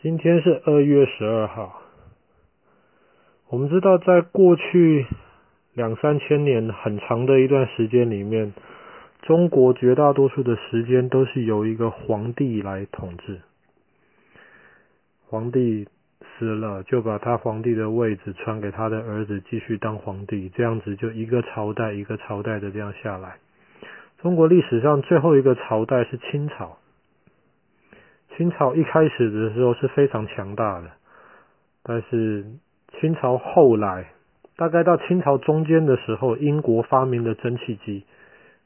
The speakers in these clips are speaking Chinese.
今天是二月十二号。我们知道，在过去两三千年很长的一段时间里面，中国绝大多数的时间都是由一个皇帝来统治。皇帝死了，就把他皇帝的位置传给他的儿子继续当皇帝，这样子就一个朝代一个朝代的这样下来。中国历史上最后一个朝代是清朝。清朝一开始的时候是非常强大的，但是清朝后来，大概到清朝中间的时候，英国发明了蒸汽机，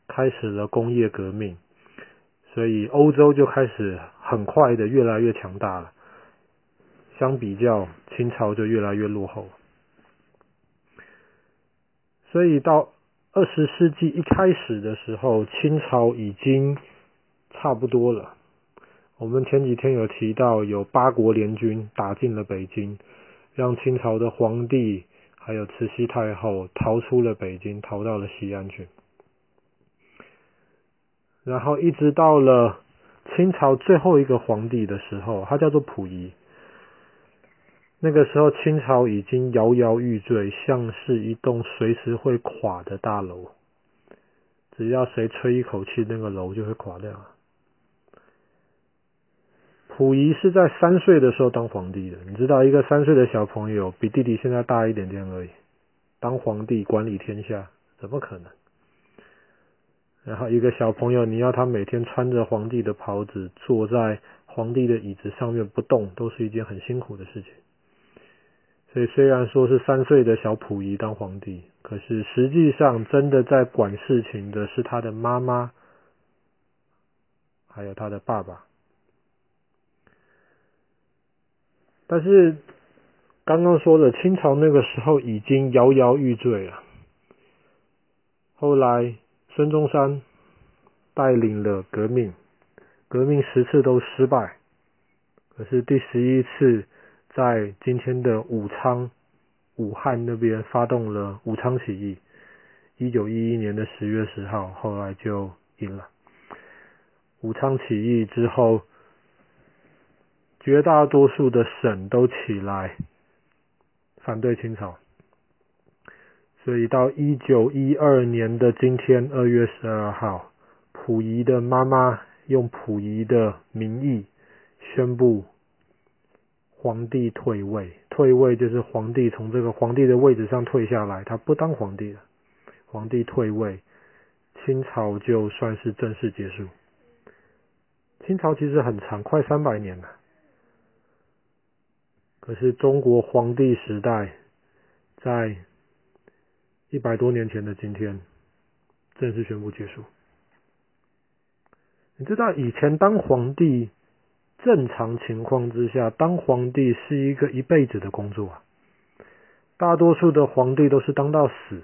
开始了工业革命，所以欧洲就开始很快的越来越强大了。相比较，清朝就越来越落后。所以到二十世纪一开始的时候，清朝已经差不多了。我们前几天有提到，有八国联军打进了北京，让清朝的皇帝还有慈禧太后逃出了北京，逃到了西安去。然后一直到了清朝最后一个皇帝的时候，他叫做溥仪。那个时候，清朝已经摇摇欲坠，像是一栋随时会垮的大楼，只要谁吹一口气，那个楼就会垮掉。溥仪是在三岁的时候当皇帝的，你知道，一个三岁的小朋友比弟弟现在大一点点而已，当皇帝管理天下，怎么可能？然后一个小朋友，你要他每天穿着皇帝的袍子，坐在皇帝的椅子上面不动，都是一件很辛苦的事情。所以虽然说是三岁的小溥仪当皇帝，可是实际上真的在管事情的是他的妈妈，还有他的爸爸。但是刚刚说的清朝那个时候已经摇摇欲坠了。后来孙中山带领了革命，革命十次都失败，可是第十一次在今天的武昌、武汉那边发动了武昌起义。一九一一年的十月十号，后来就赢了。武昌起义之后。绝大多数的省都起来反对清朝，所以到一九一二年的今天二月十二号，溥仪的妈妈用溥仪的名义宣布皇帝退位，退位就是皇帝从这个皇帝的位置上退下来，他不当皇帝了，皇帝退位，清朝就算是正式结束。清朝其实很长，快三百年了。可是中国皇帝时代，在一百多年前的今天，正式宣布结束。你知道以前当皇帝，正常情况之下，当皇帝是一个一辈子的工作啊。大多数的皇帝都是当到死，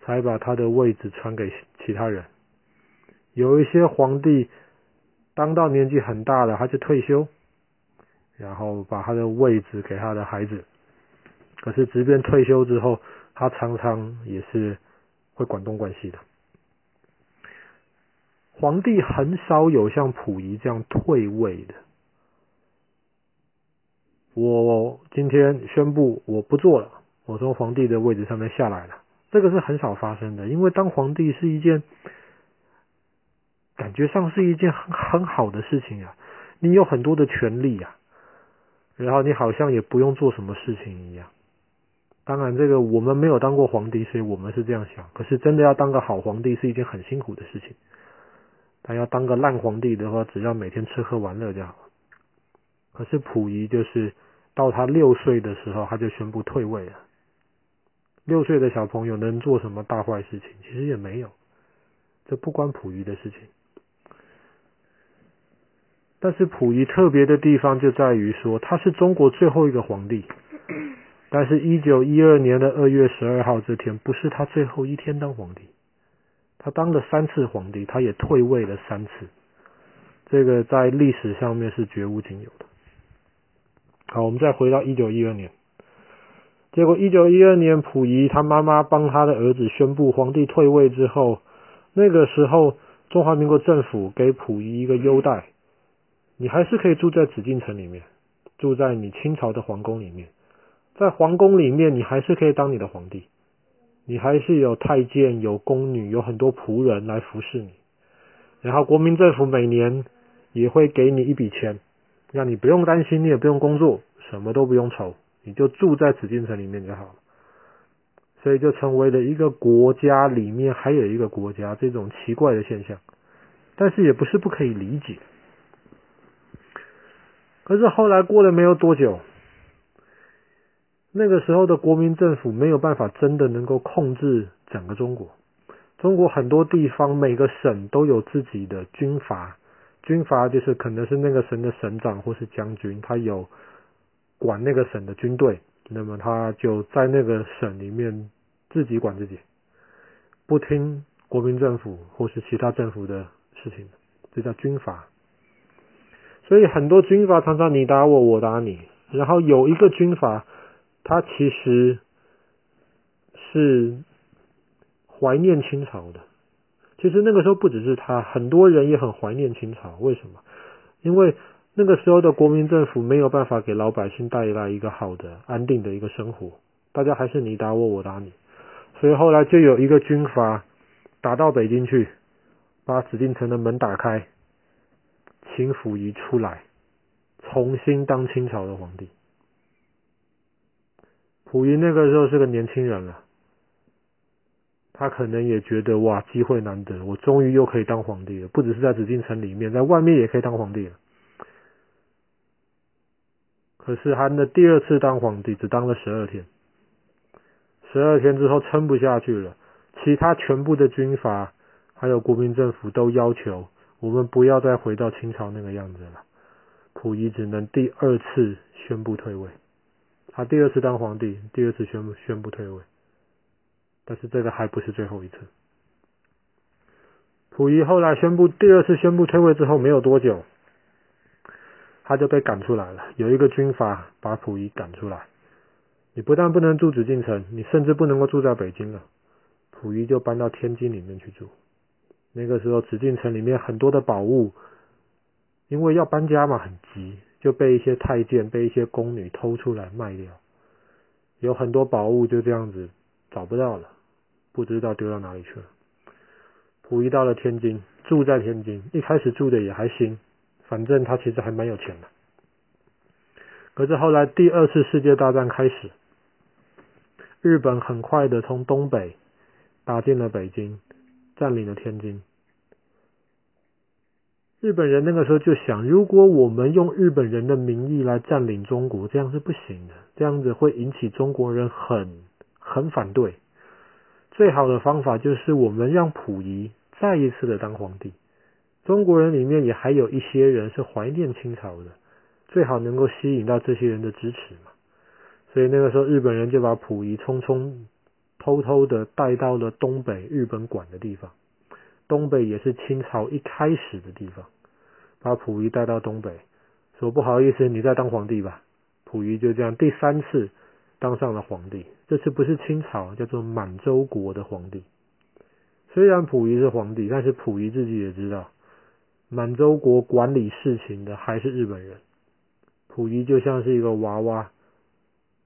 才把他的位置传给其他人。有一些皇帝当到年纪很大了，他就退休。然后把他的位置给他的孩子，可是即便退休之后，他常常也是会管东管西的。皇帝很少有像溥仪这样退位的。我今天宣布我不做了，我从皇帝的位置上面下来了，这个是很少发生的，因为当皇帝是一件感觉上是一件很很好的事情啊，你有很多的权利啊。然后你好像也不用做什么事情一样。当然，这个我们没有当过皇帝，所以我们是这样想。可是真的要当个好皇帝是一件很辛苦的事情。他要当个烂皇帝的话，只要每天吃喝玩乐就好。可是溥仪就是到他六岁的时候，他就宣布退位了。六岁的小朋友能做什么大坏事情？其实也没有，这不关溥仪的事情。但是溥仪特别的地方就在于说，他是中国最后一个皇帝。但是，一九一二年的二月十二号这天，不是他最后一天当皇帝。他当了三次皇帝，他也退位了三次。这个在历史上面是绝无仅有的。好，我们再回到一九一二年。结果，一九一二年，溥仪他妈妈帮他的儿子宣布皇帝退位之后，那个时候中华民国政府给溥仪一个优待。你还是可以住在紫禁城里面，住在你清朝的皇宫里面，在皇宫里面，你还是可以当你的皇帝，你还是有太监、有宫女、有很多仆人来服侍你。然后国民政府每年也会给你一笔钱，让你不用担心，你也不用工作，什么都不用愁，你就住在紫禁城里面就好了。所以就成为了一个国家里面还有一个国家这种奇怪的现象，但是也不是不可以理解。可是后来过了没有多久，那个时候的国民政府没有办法真的能够控制整个中国。中国很多地方每个省都有自己的军阀，军阀就是可能是那个省的省长或是将军，他有管那个省的军队，那么他就在那个省里面自己管自己，不听国民政府或是其他政府的事情，这叫军阀。所以很多军阀常常你打我，我打你。然后有一个军阀，他其实是怀念清朝的。其实那个时候不只是他，很多人也很怀念清朝。为什么？因为那个时候的国民政府没有办法给老百姓带来一个好的、安定的一个生活，大家还是你打我，我打你。所以后来就有一个军阀打到北京去，把紫禁城的门打开。请溥仪出来，重新当清朝的皇帝。溥仪那个时候是个年轻人了，他可能也觉得哇，机会难得，我终于又可以当皇帝了，不只是在紫禁城里面，在外面也可以当皇帝了。可是他的第二次当皇帝只当了十二天，十二天之后撑不下去了，其他全部的军阀还有国民政府都要求。我们不要再回到清朝那个样子了，溥仪只能第二次宣布退位。他第二次当皇帝，第二次宣布宣布退位，但是这个还不是最后一次。溥仪后来宣布第二次宣布退位之后没有多久，他就被赶出来了。有一个军阀把溥仪赶出来，你不但不能住紫禁城，你甚至不能够住在北京了。溥仪就搬到天津里面去住。那个时候，紫禁城里面很多的宝物，因为要搬家嘛，很急，就被一些太监、被一些宫女偷出来卖掉。有很多宝物就这样子找不到了，不知道丢到哪里去了。溥仪到了天津，住在天津，一开始住的也还行，反正他其实还蛮有钱的。可是后来第二次世界大战开始，日本很快的从东北打进了北京。占领了天津，日本人那个时候就想，如果我们用日本人的名义来占领中国，这样是不行的，这样子会引起中国人很很反对。最好的方法就是我们让溥仪再一次的当皇帝。中国人里面也还有一些人是怀念清朝的，最好能够吸引到这些人的支持嘛。所以那个时候日本人就把溥仪匆匆。偷偷的带到了东北日本管的地方，东北也是清朝一开始的地方，把溥仪带到东北，说不好意思，你再当皇帝吧。溥仪就这样第三次当上了皇帝，这次不是清朝，叫做满洲国的皇帝。虽然溥仪是皇帝，但是溥仪自己也知道，满洲国管理事情的还是日本人，溥仪就像是一个娃娃。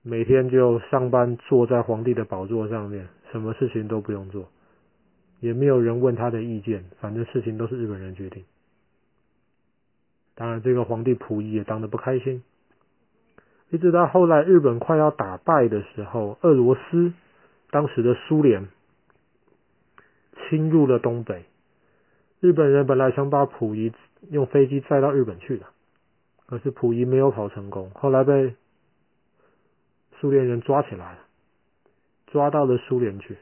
每天就上班，坐在皇帝的宝座上面，什么事情都不用做，也没有人问他的意见，反正事情都是日本人决定。当然，这个皇帝溥仪也当得不开心。一直到后来日本快要打败的时候，俄罗斯当时的苏联侵入了东北，日本人本来想把溥仪用飞机载到日本去的，可是溥仪没有跑成功，后来被。苏联人抓起来了，抓到了苏联去。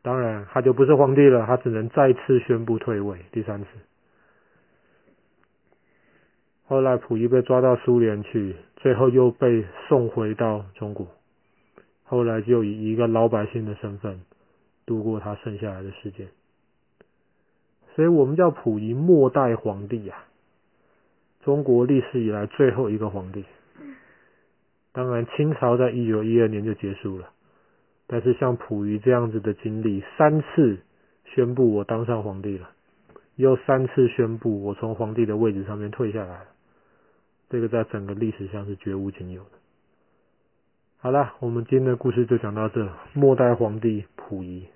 当然，他就不是皇帝了，他只能再次宣布退位，第三次。后来溥仪被抓到苏联去，最后又被送回到中国。后来就以一个老百姓的身份度过他剩下来的时间。所以我们叫溥仪末代皇帝啊，中国历史以来最后一个皇帝。当然，清朝在一九一二年就结束了。但是像溥仪这样子的经历，三次宣布我当上皇帝了，又三次宣布我从皇帝的位置上面退下来了，这个在整个历史上是绝无仅有的。好了，我们今天的故事就讲到这。末代皇帝溥仪。